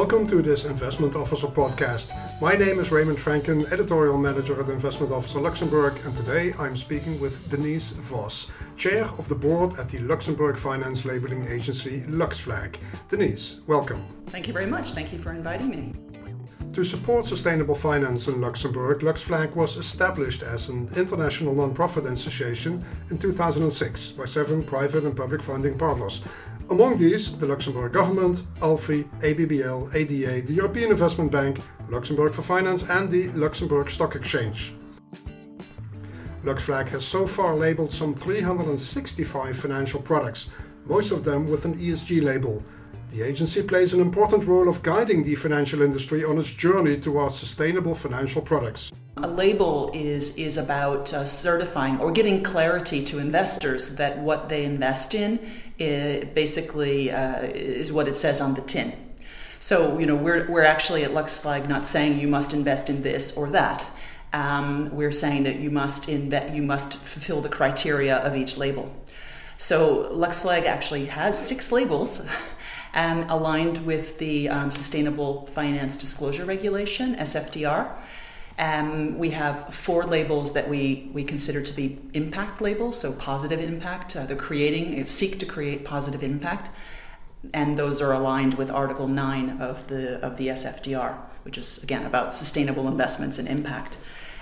Welcome to this Investment Officer podcast. My name is Raymond Frenken, editorial manager at Investment Officer Luxembourg, and today I'm speaking with Denise Voss, chair of the board at the Luxembourg finance labeling agency LuxFlag. Denise, welcome. Thank you very much. Thank you for inviting me. To support sustainable finance in Luxembourg, LuxFlag was established as an international non-profit association in 2006 by seven private and public funding partners. Among these, the Luxembourg government, ALFI, ABBL, ADA, the European Investment Bank, Luxembourg for Finance, and the Luxembourg Stock Exchange. LuxFlag has so far labeled some 365 financial products, most of them with an ESG label. The agency plays an important role of guiding the financial industry on its journey towards sustainable financial products. A label is is about uh, certifying or giving clarity to investors that what they invest in is basically uh, is what it says on the tin. So you know we're we're actually at LuxFlag not saying you must invest in this or that. Um, we're saying that you must inve- you must fulfill the criteria of each label. So LuxFlag actually has six labels. Um, aligned with the um, Sustainable Finance Disclosure Regulation, SFDR. Um, we have four labels that we, we consider to be impact labels, so positive impact. Uh, they're creating, seek to create positive impact, and those are aligned with Article 9 of the, of the SFDR, which is again about sustainable investments and impact.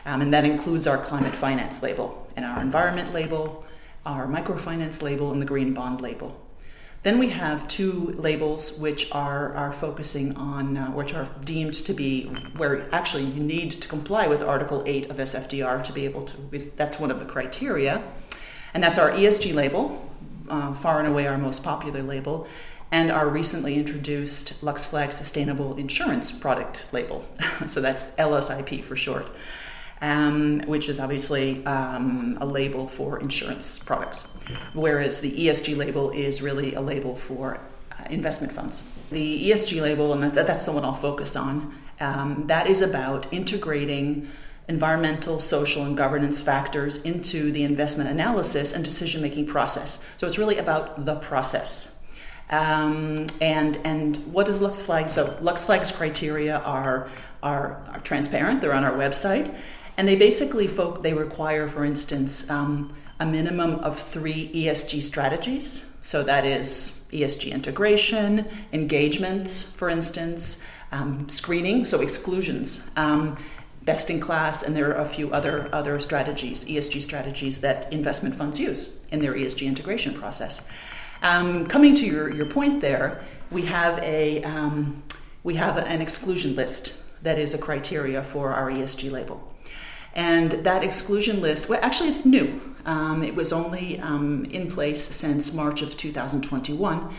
Um, and that includes our climate finance label, and our environment label, our microfinance label, and the green bond label. Then we have two labels which are, are focusing on, uh, which are deemed to be where actually you need to comply with Article 8 of SFDR to be able to, that's one of the criteria. And that's our ESG label, uh, far and away our most popular label, and our recently introduced LuxFlag Sustainable Insurance Product label. so that's LSIP for short um, which is obviously um, a label for insurance products, whereas the ESG label is really a label for uh, investment funds. The ESG label, and that's the one I'll focus on, um, that is about integrating environmental, social, and governance factors into the investment analysis and decision making process. So it's really about the process. Um, and and what does LuxFlag? So LuxFlag's criteria are, are are transparent. They're on our website, and they basically folk they require, for instance, um, a minimum of three ESG strategies. So that is ESG integration, engagement, for instance, um, screening, so exclusions, um, best in class, and there are a few other other strategies, ESG strategies that investment funds use in their ESG integration process. Um, coming to your, your point there, we have a um, we have an exclusion list that is a criteria for our ESG label. And that exclusion list, well, actually, it's new. Um, it was only um, in place since March of 2021.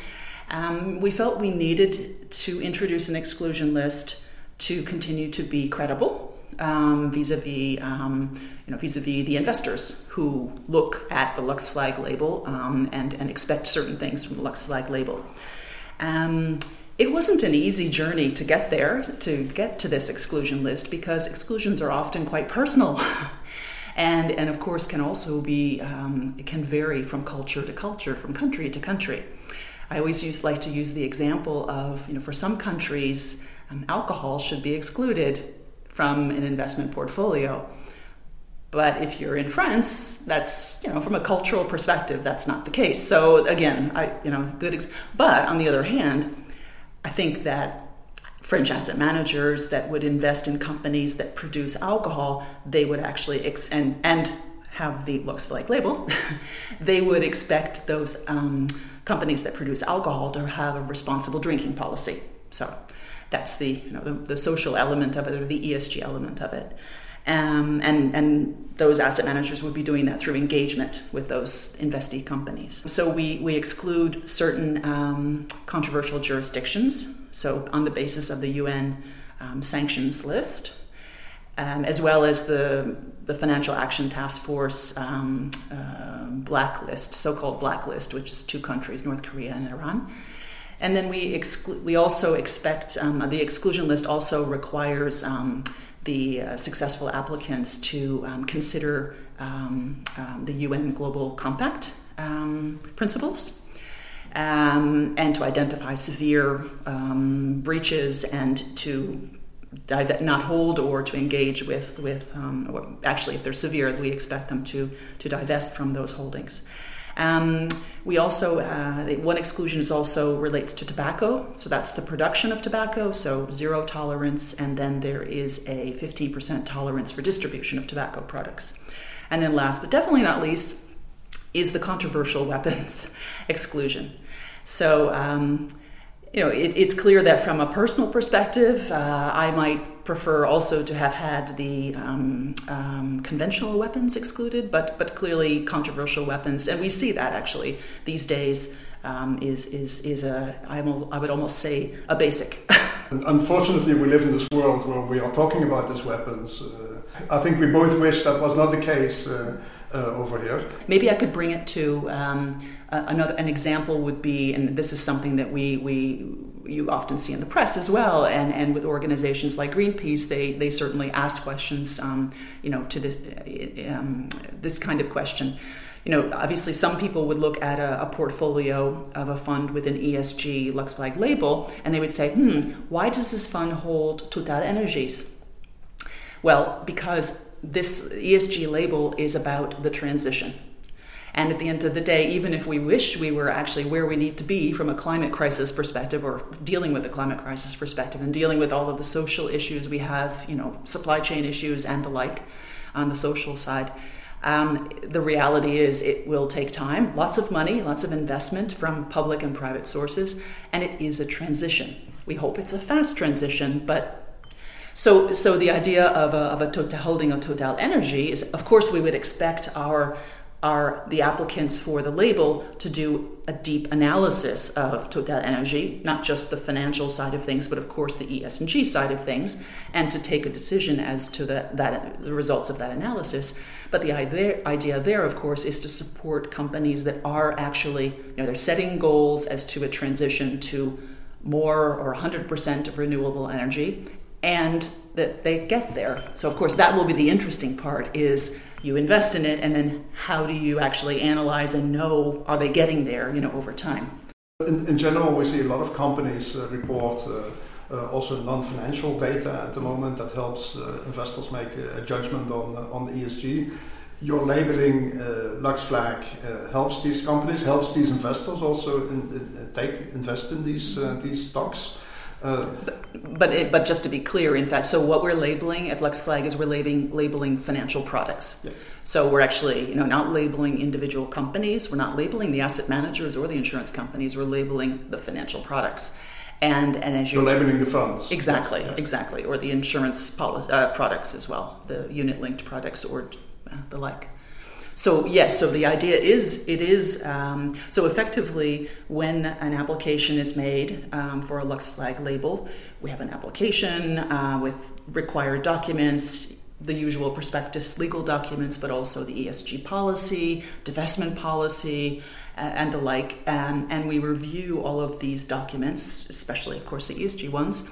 Um, we felt we needed to introduce an exclusion list to continue to be credible um, vis-a-vis, um, you know, vis-a-vis the investors who look at the LuxFlag label um, and, and expect certain things from the LuxFlag label. Um, it wasn't an easy journey to get there, to get to this exclusion list, because exclusions are often quite personal. and, and of course, can also be, um, it can vary from culture to culture, from country to country. I always use, like to use the example of, you know, for some countries, um, alcohol should be excluded from an investment portfolio. But if you're in France, that's you know from a cultural perspective, that's not the case. So again, I you know good. Ex- but on the other hand, I think that French asset managers that would invest in companies that produce alcohol, they would actually ex- and and have the LuxFlag label, they would expect those um, companies that produce alcohol to have a responsible drinking policy. So that's the you know the, the social element of it or the ESG element of it. Um, and and those asset managers would be doing that through engagement with those investee companies. So we we exclude certain um, controversial jurisdictions. So on the basis of the UN um, sanctions list, um, as well as the the Financial Action Task Force uh, blacklist, so-called blacklist, which is two countries, North Korea and Iran. And then we exclu- we also expect um, the exclusion list also requires the uh, successful applicants to um, consider um, um, the UN Global Compact um, principles. um, and to identify severe breaches and to not hold or to engage with with actually if they're severe we expect them to to divest from those holdings um, we also uh, one exclusion is also relates to tobacco. So that's the production of tobacco so zero tolerance and then there is a 15% tolerance for distribution of tobacco products. And then last but definitely not least is the controversial weapons exclusion. So um, you know, it, it's clear that from a personal perspective, uh, I might prefer also to have had the um, um, conventional weapons excluded, but but clearly controversial weapons, and we see that actually these days um, is is is a I would almost say a basic. Unfortunately, we live in this world where we are talking about these weapons. Uh, I think we both wish that was not the case. Uh, uh, over here. Maybe I could bring it to um, another. An example would be, and this is something that we we you often see in the press as well, and, and with organizations like Greenpeace, they they certainly ask questions, um, you know, to the um, this kind of question. You know, obviously, some people would look at a, a, portfolio of a fund with an ESG LuxFlag label, and they would say, "Hmm, why does this fund hold TotalEnergies?" Well, because this ESG label is about the transition. And at the end of the day, even if we wish we were actually where we need to be from a climate crisis perspective or dealing with the climate crisis perspective and dealing with all of the social issues we have, you know, supply chain issues and the like on the social side, um, the reality is it will take time, lots of money, lots of investment from public and private sources, and it is a transition. We hope it's a fast transition, but so, so the idea of a, of a total holding of total energy is, of course, we would expect our our the applicants for the label to do a deep analysis of total energy, not just the financial side of things, but of course the ESG side of things, and to take a decision as to the, that the results of that analysis. But the idea, idea there, of course, is to support companies that are actually, you know, they're setting goals as to a transition to more or 100% of renewable energy and that they get there. So of course that will be the interesting part is you invest in it and then how do you actually analyze and know are they getting there, you know, over time. In, in general, we see a lot of companies uh, report uh, uh, also non-financial data at the moment that helps uh, investors make a, judgment on uh, on the ESG. Your labeling uh, LuxFlag helps these companies, helps these investors also in, in, take invest in these these stocks. Uh, but it, but just to be clear, in fact, so what we're labeling at LuxFlag is we're labeling labeling financial products. Yeah. So we're actually you know not labeling individual companies. We're not labeling the asset managers or the insurance companies. We're labeling the financial products. And and as you're, you're labeling the funds exactly yes, yes. exactly or the insurance policy, uh, products as well, the unit linked products or uh, the like. So yes, so the idea is it is um, so effectively when an application is made um, for a LuxFlag label, we have an application uh, with required documents, the usual prospectus legal documents, but also the ESG policy, divestment policy, uh, and the like. Um, and we review all of these documents, especially, of course, the ESG ones,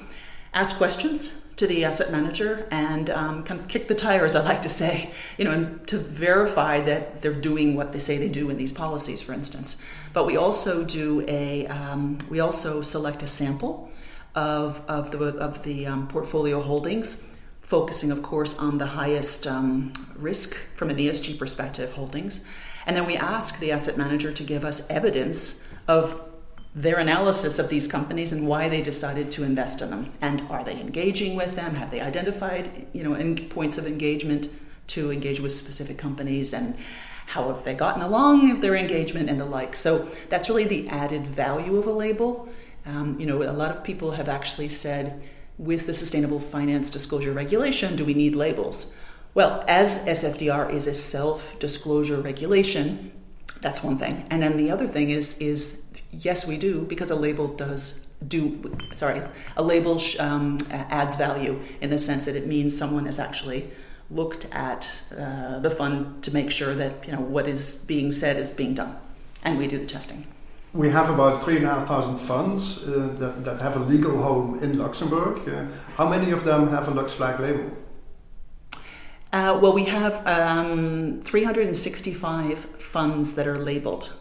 ask questions to the asset manager and um, kind of kick the tires, I like to say, you know, and to verify that they're doing what they say they do in these policies, for instance. But we also do a, um, we also select a sample of, of the, of the um, portfolio holdings, focusing, of course, on the highest um, risk from an ESG perspective holdings. And then we ask the asset manager to give us evidence of their analysis of these companies and why they decided to invest in them. And are they engaging with them? Have they identified you know points of engagement to engage with specific companies? And how have they gotten along with their engagement and the like? So that's really the added value of a label. Um, you know a lot of people have actually said with the sustainable finance disclosure regulation do we need labels? Well as sfdr is a self-disclosure regulation that's one thing. And then the other thing is is yes, we do, because a label does do, sorry, a label um, adds value in the sense that it means someone has actually looked at uh, the fund to make sure that you know what is being said is being done, and we do the testing. We have about three and a half thousand funds uh, that, that have a legal home in Luxembourg. Uh, how many of them have a LuxFlag label? Uh, well, we have um, 365 funds that are labeled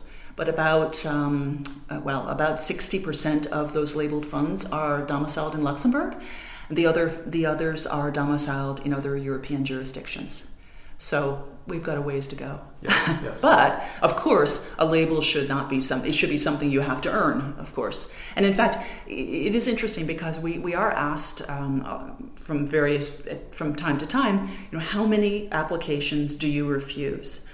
but about um, uh, well, about sixty percent of those labeled funds are domiciled in Luxembourg. The other the others are domiciled in other European jurisdictions. So we've got a ways to go. Yes, yes. but of course, a label should not be some. It should be something you have to earn, of course. And in fact, it is interesting because we, we are asked um, uh, from various from time to time, you know, how many applications do you refuse?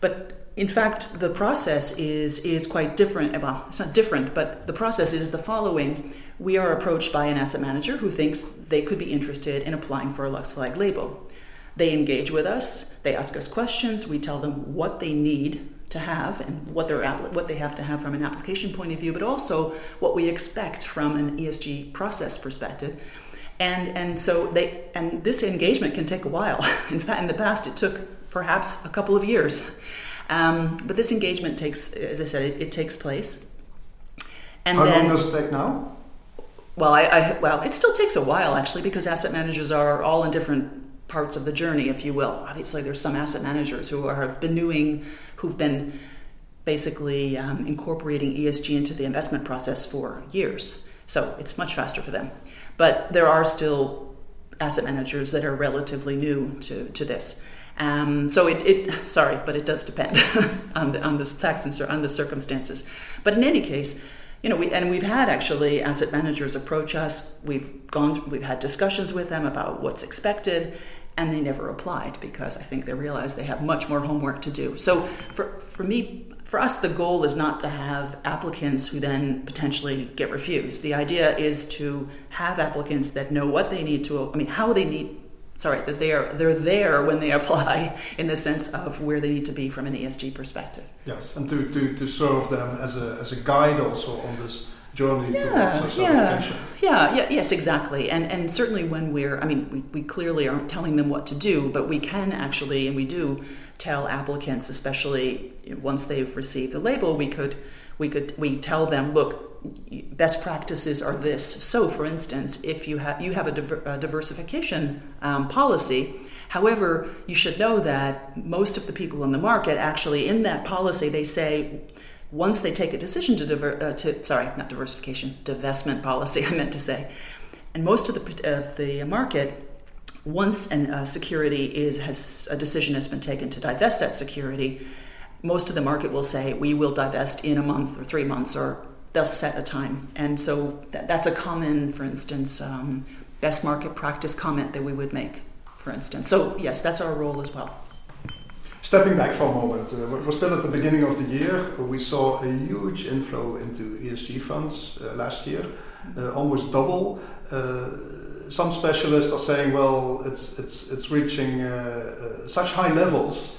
But in fact, the process is is quite different. Well, it's not different, but the process is the following: we are approached by an asset manager who thinks they could be interested in applying for a LuxFlag label. They engage with us, they ask us questions, we tell them what they need to have and what, they're, what they have to have from an application point of view, but also what we expect from an ESG process perspective. And, and so they and this engagement can take a while. In fact, in the past, it took perhaps a couple of years. Um, but this engagement takes, as I said, it, it takes place. And How then, long does it take now? Well, I, I, well, it still takes a while actually because asset managers are all in different parts of the journey, if you will. Obviously, there's some asset managers who are, have been doing, who've been basically um, incorporating ESG into the investment process for years. So it's much faster for them. But there are still asset managers that are relatively new to, to this. Um, so it, it, sorry, but it does depend on the on the facts and on the circumstances. But in any case, you know, we and we've had actually asset managers approach us. We've gone, we've had discussions with them about what's expected, and they never applied because I think they realized they have much more homework to do. So for, for me, for us, the goal is not to have applicants who then potentially get refused. The idea is to have applicants that know what they need to, I mean, how they need, sorry, that they are, they're there when they apply in the sense of where they need to be from an ESG perspective. Yes, and to, to, to serve them as a, as a guide also on this journey yeah, towards yeah, yeah, yeah, yes, exactly. And and certainly when we're, I mean, we, we clearly aren't telling them what to do, but we can actually, and we do tell applicants, especially once they've received the label, we could we could we tell them, look, best practices are this. So, for instance, if you have you have a, diver, a diversification um, policy. However, you should know that most of the people in the market actually in that policy they say once they take a decision to, diver, uh, to sorry, not diversification, divestment policy, I meant to say, and most of the, of the market, once a uh, security is has a decision has been taken to divest that security, most of the market will say we will divest in a month or three months, or they'll set a time. And so that, that's a common, for instance, um, best market practice comment that we would make, for instance. So yes, that's our role as well. Stepping back for a moment, uh, we're still at the beginning of the year. We saw a huge inflow into ESG funds uh, last year, uh, almost double. Uh, some specialists are saying, well, it's it's it's reaching uh, uh, such high levels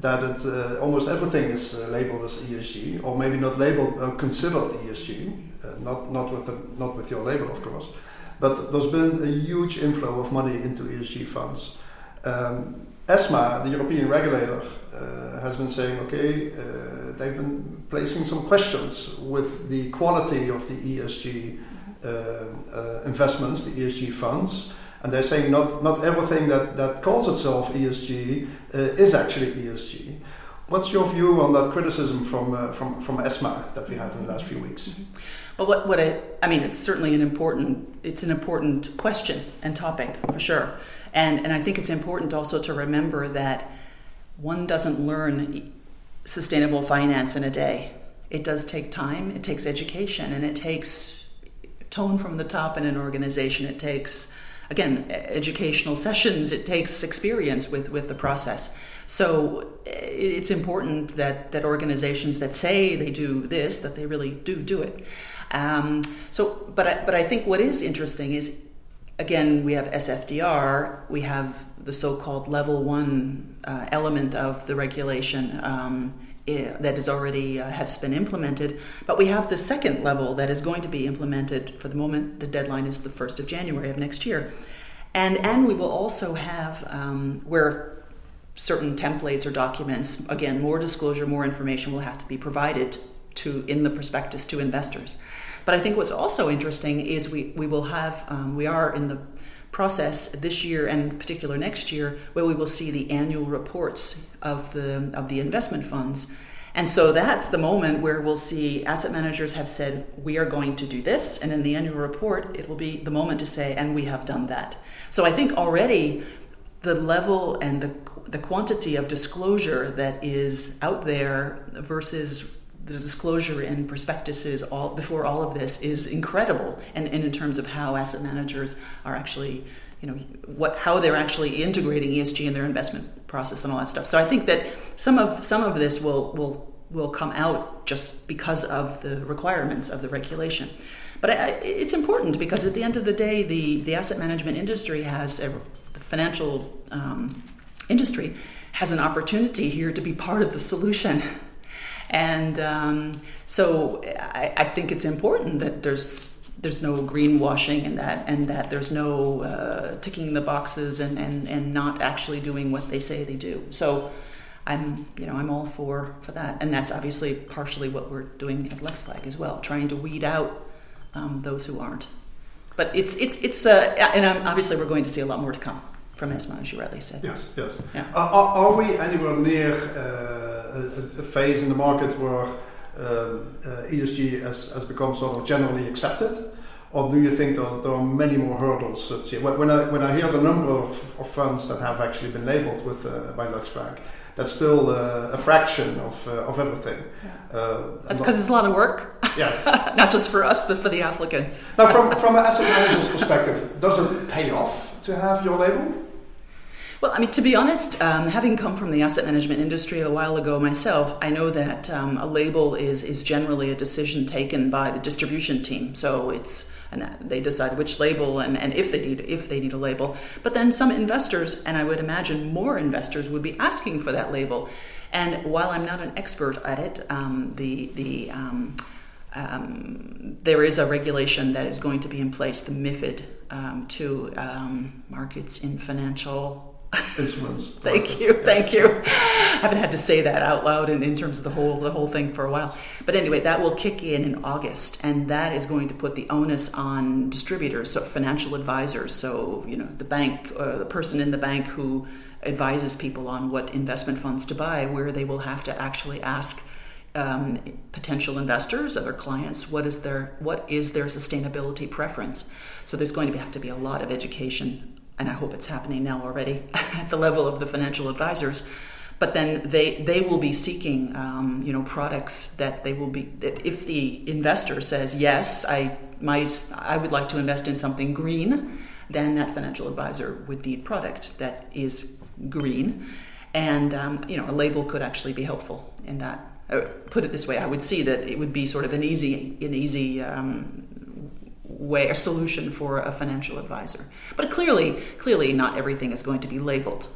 that it almost everything is labeled as ESG, or maybe not labeled, considered ESG, not not with the, not with your label, of course. But there's been a huge inflow of money into ESG funds. Um, ESMA, the European regulator, uh, has been saying, okay, uh, they've been placing some questions with the quality of the ESG uh, uh, investments, the ESG funds. And they're saying not, not everything that, that calls itself ESG uh, is actually ESG. What's your view on that criticism from, uh, from, from ESMA that we had in the last few weeks? Mm-hmm. Well, what, what I, I mean, it's certainly an important, it's an important question and topic for sure. And, and I think it's important also to remember that one doesn't learn sustainable finance in a day. It does take time, it takes education, and it takes tone from the top in an organization. It takes, again, educational sessions, it takes experience with, with the process. So it's important that, that organizations that say they do this, that they really do do it. Um, so, but I, but I think what is interesting is again, we have SFDR, we have the so called level one uh, element of the regulation. Um, that is already uh, has been implemented, but we have the second level that is going to be implemented. For the moment, the deadline is the first of January of next year, and and we will also have um, where certain templates or documents, again, more disclosure, more information will have to be provided to in the prospectus to investors. But I think what's also interesting is we, we will have, um, we are in the process this year and particular next year where we will see the annual reports of the, of the investment funds. And so that's the moment where we'll see asset managers have said, we are going to do this. And in the annual report, it will be the moment to say, and we have done that. So I think already the level and the, the quantity of disclosure that is out there versus the disclosure in prospectuses all before all of this is incredible and, and in terms of how asset managers are actually you know what how they're actually integrating ESG in their investment process and all that stuff. So I think that some of some of this will will will come out just because of the requirements of the regulation. But I, it's important because at the end of the day, the the asset management industry has a the financial um, industry has an opportunity here to be part of the solution. And um, so I, I think it's important that there's there's no greenwashing in that, and that there's no uh, ticking the boxes and, and, and not actually doing what they say they do. So I'm you know I'm all for for that, and that's obviously partially what we're doing at LuxFlag as well, trying to weed out um, those who aren't. But it's it's it's uh, and obviously we're going to see a lot more to come from ESMA, as you rightly said. Yes, yes. Yeah. Uh, are, are, we anywhere near uh, a, a, phase in the market where um, uh, ESG has, has become sort of generally accepted? Or do you think there, there are many more hurdles? When I, when I hear the number of, of funds that have actually been labeled with uh, by LuxFlag, that's still uh, a fraction of, uh, of everything. Yeah. Uh, that's because it's a lot of work. Yes. Not just for us, but for the applicants. now, from, from an asset manager's perspective, does it pay off to have your label? Well, I mean, to be honest, um, having come from the asset management industry a while ago myself, I know that um, a label is is generally a decision taken by the distribution team. So it's and they decide which label and, and if they need if they need a label. But then some investors, and I would imagine more investors, would be asking for that label. And while I'm not an expert at it, um, the the um, um, there is a regulation that is going to be in place, the MIFID, um, to um, markets in financial instruments. thank you, yes. thank you. I haven't had to say that out loud in, in terms of the whole the whole thing for a while. But anyway, that will kick in in August, and that is going to put the onus on distributors, so financial advisors. So you know, the bank, uh, the person in the bank who advises people on what investment funds to buy, where they will have to actually ask. Um, potential investors, other clients, what is their what is their sustainability preference? So there's going to have to be a lot of education and I hope it's happening now already at the level of the financial advisors. But then they they will be seeking, um, you know, products that they will be. That if the investor says yes, I might, I would like to invest in something green, then that financial advisor would need product that is green, and um, you know, a label could actually be helpful in that. Uh, put it this way, I would see that it would be sort of an easy, an easy um, way a solution for a financial advisor. But clearly, clearly, not everything is going to be labeled.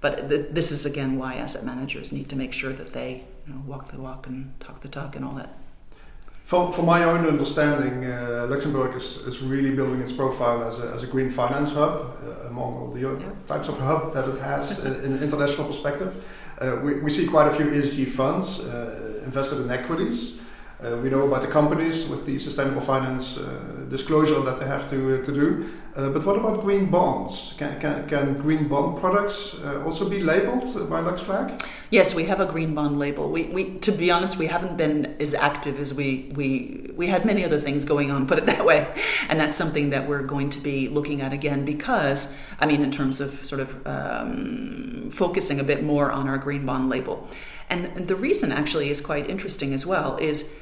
But th- this is again why asset managers need to make sure that they you know, walk the walk and talk the talk and all that. From, from my own understanding, uh, Luxembourg is, is really building its profile as a, as a green finance hub uh, among all the yeah. types of hub that it has in, in, an international perspective. Uh, we, we see quite a few ESG funds uh, invested in equities. Uh, we know about the companies with the sustainable finance uh, disclosure that they have to, uh, to do. Uh, but what about green bonds? Can, can, can green bond products uh, also be labeled by LuxFlag? Yes, we have a green bond label. We, we, to be honest, we haven't been as active as we, we, we had many other things going on, put it that way. And that's something that we're going to be looking at again because, I mean, in terms of sort of um, focusing a bit more on our green bond label. And the reason actually is quite interesting as well is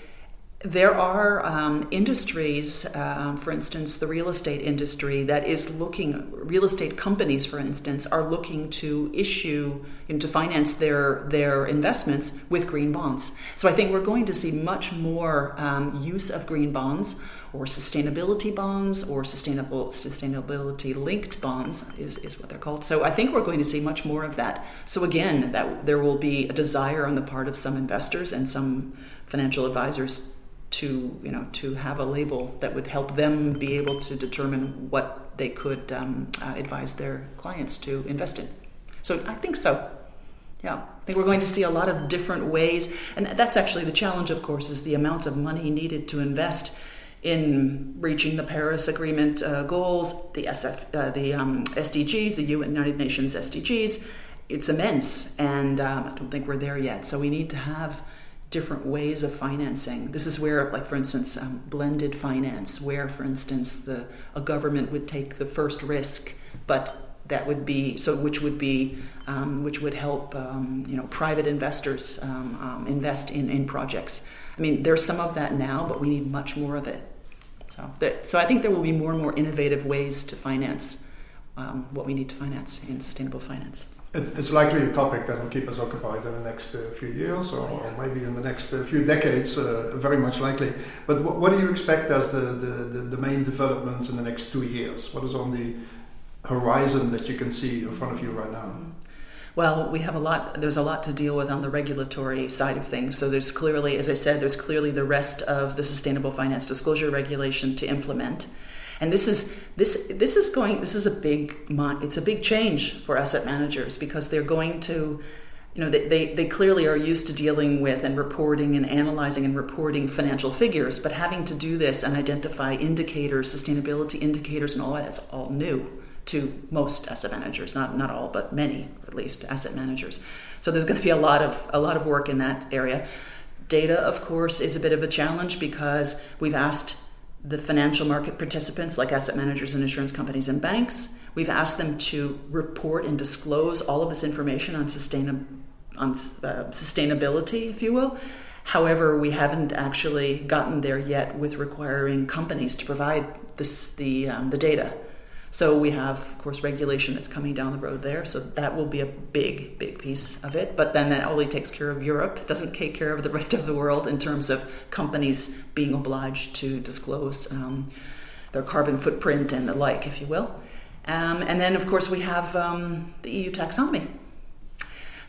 there are um, industries, uh, for instance, the real estate industry that is looking, real estate companies, for instance, are looking to issue, you know, to finance their, their investments with green bonds. So I think we're going to see much more um, use of green bonds or sustainability bonds or sustainable sustainability linked bonds is, is what they're called. So I think we're going to see much more of that. So again, that there will be a desire on the part of some investors and some financial advisors to you know to have a label that would help them be able to determine what they could um, uh, advise their clients to invest in. So I think so. Yeah, I think we're going to see a lot of different ways, and that's actually the challenge. Of course, is the amounts of money needed to invest in reaching the Paris Agreement uh, goals, the SF, uh, the um, SDGs, the United Nations SDGs. It's immense, and um, I don't think we're there yet. So we need to have different ways of financing. This is where, like for instance, um, blended finance, where for instance the a government would take the first risk, but that would be so, which would be um, which would help um, you know private investors um, um, invest in in projects. I mean, there's some of that now, but we need much more of it. So, that, so I think there will be more and more innovative ways to finance um, what we need to finance in sustainable finance. It's, it's likely a topic that will keep us occupied in the next uh, few years or, or, maybe in the next uh, few decades, uh, very much likely. But w- what do you expect as the, the, the, the, main developments in the next two years? What is on the horizon that you can see in front of you right now? Well, we have a lot, there's a lot to deal with on the regulatory side of things. So there's clearly, as I said, there's clearly the rest of the Sustainable Finance Disclosure Regulation to implement and this is this this is going this is a big it's a big change for asset managers because they're going to you know they, they, clearly are used to dealing with and reporting and analyzing and reporting financial figures but having to do this and identify indicators sustainability indicators and all that's all new to most asset managers not not all but many at least asset managers. So there's going to be a lot of a lot of work in that area. Data of course is a bit of a challenge because we've asked the financial market participants like asset managers and insurance companies and banks. We've asked them to report and disclose all of this information on, sustain- on uh, sustainability, if you will. However, we haven't actually gotten there yet with requiring companies to provide this, the, um, the data. So we have, of course, regulation that's coming down the road there. So that will be a big, big piece of it. But then that only takes care of Europe. Doesn't take care of the rest of the world in terms of companies being obliged to disclose um, their carbon footprint and the like, if you will. Um, and then, of course, we have um, the EU taxonomy.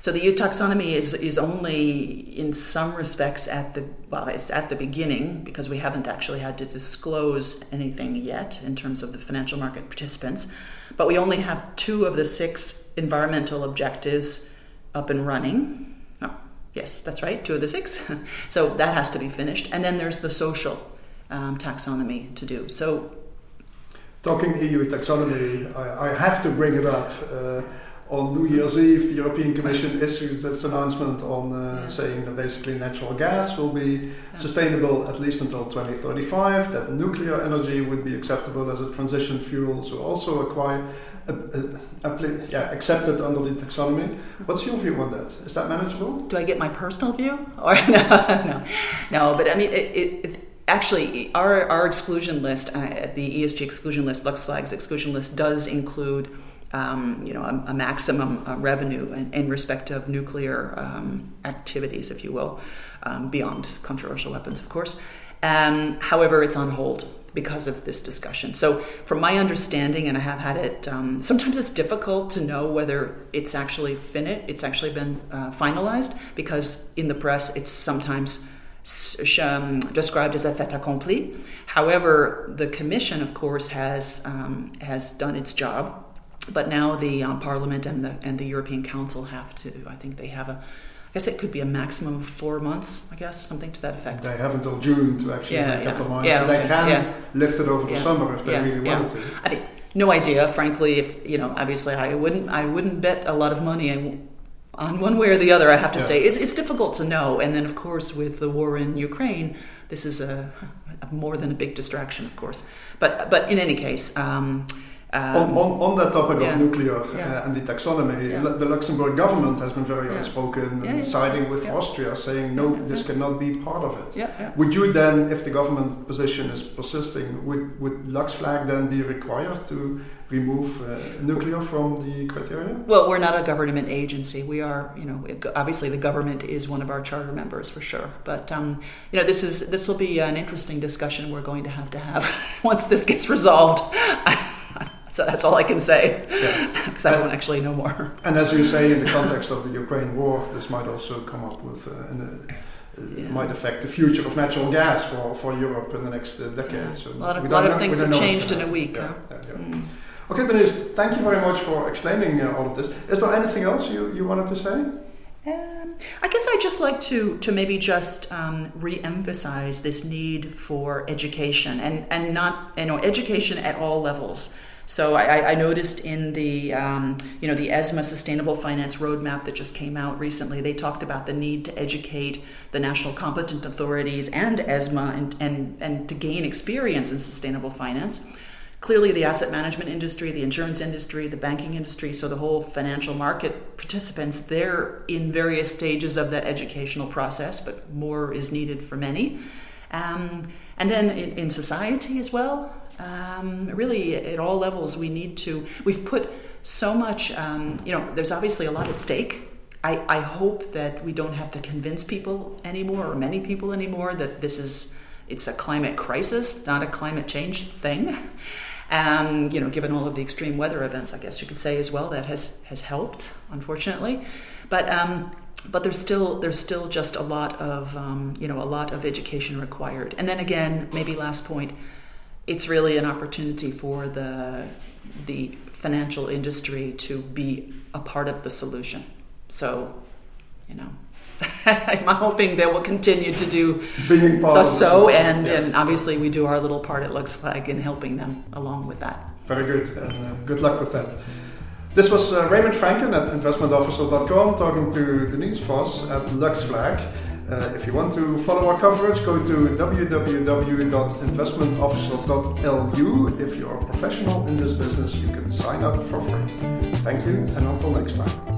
So the EU taxonomy is is only in some respects at the well, it's at the beginning because we haven't actually had to disclose anything yet in terms of the financial market participants. But we only have two of the six environmental objectives up and running. Oh, yes, that's right, two of the six. so that has to be finished, and then there's the social um, taxonomy to do. So. Talking EU taxonomy, I, I have to bring it up. Uh, on New Year's Eve, the European Commission issues its announcement on uh, yeah. saying that basically natural gas will be yeah. sustainable at least until 2035, that nuclear energy would be acceptable as a transition fuel, so also acquire, uh, uh, yeah, accepted under the taxonomy. What's your view on that? Is that manageable? Do I get my personal view? Or no, no, no. But I mean, it, it, actually, our, our exclusion list, uh, the ESG exclusion list, LuxFlag's exclusion list, does include um, you know, a, a maximum uh, revenue in, in, respect of nuclear um, activities, if you will, um, beyond controversial weapons, of course. Um, however, it's on hold because of this discussion. So, from my understanding, and I have had it, um, sometimes it's difficult to know whether it's actually finished, it's actually been uh, finalized, because in the press it's sometimes um, described as a fait accompli. However, the commission, of course, has has done its job but now the um, Parliament and the and the European Council have to. I think they have a. I guess it could be a maximum of four months. I guess something to that effect. They have until June to actually yeah, make yeah. up their mind. Yeah, they can yeah. lift it over the summer if they really wanted to. I mean, no idea, frankly. If you know, obviously, I wouldn't. I wouldn't bet a lot of money on one way or the other. I have to say, it's it's difficult to know. And then, of course, with the war in Ukraine, this is a, a more than a big distraction, of course. But but in any case. Um, um, on, on, on, that topic yeah. of nuclear yeah. uh, and the taxonomy, yeah. the Luxembourg government has been very outspoken, siding with Austria, saying no, this cannot be part of it. Would you then, if the government position is persisting, would, would LuxFlag then be required to remove uh, nuclear from the criteria? Well, we're not a government agency. We are, you know, obviously the government is one of our charter members for sure. But um, you know, this is this will be an interesting discussion we're going to have to have once this gets resolved. So that's all I can say. Yes. Because I don't actually know more. And as you say, in the context of the Ukraine war, this might also come up with, uh, an, uh, yeah. might affect the future of natural gas for, for Europe in the next uh, decade. Yeah. So a lot of, lot of things have changed in a week. Yeah, huh? mm. Okay, Denise, thank you very much for explaining uh, all of this. Is there anything else you, you wanted to say? Um, I guess I'd just like to to maybe just um, re-emphasize this need for education and and not you know education at all levels. So I, I noticed in the um, you know the ESMA Sustainable Finance Roadmap that just came out recently, they talked about the need to educate the national competent authorities and ESMA and, and, and to gain experience in sustainable finance. Clearly, the asset management industry, the insurance industry, the banking industry, so the whole financial market participants, they're in various stages of that educational process, but more is needed for many. Um, and then in, in society as well, um, really at all levels we need to we've put so much um, you know there's obviously a lot at stake. I, I hope that we don't have to convince people anymore or many people anymore that this is it's a climate crisis not a climate change thing. Um, you know given all of the extreme weather events i guess you could say as well that has has helped unfortunately. But um, but there's still there's still just a lot of um, you know a lot of education required. And then again maybe last point it's really an opportunity for the the financial industry to be a part of the solution. So, you know, I'm hoping they will continue to do Being part the so, and, yes. and obviously we do our little part at LuxFlag in helping them along with that. Very good, and uh, good luck with that. This was uh, Raymond Frenken at investmentofficer.com talking to Denise Voss at LuxFlag. Uh, if you want to follow our coverage, go to www.investmentofficer.lu. If you're a professional in this business, you can sign up for free. Thank you, and until next time.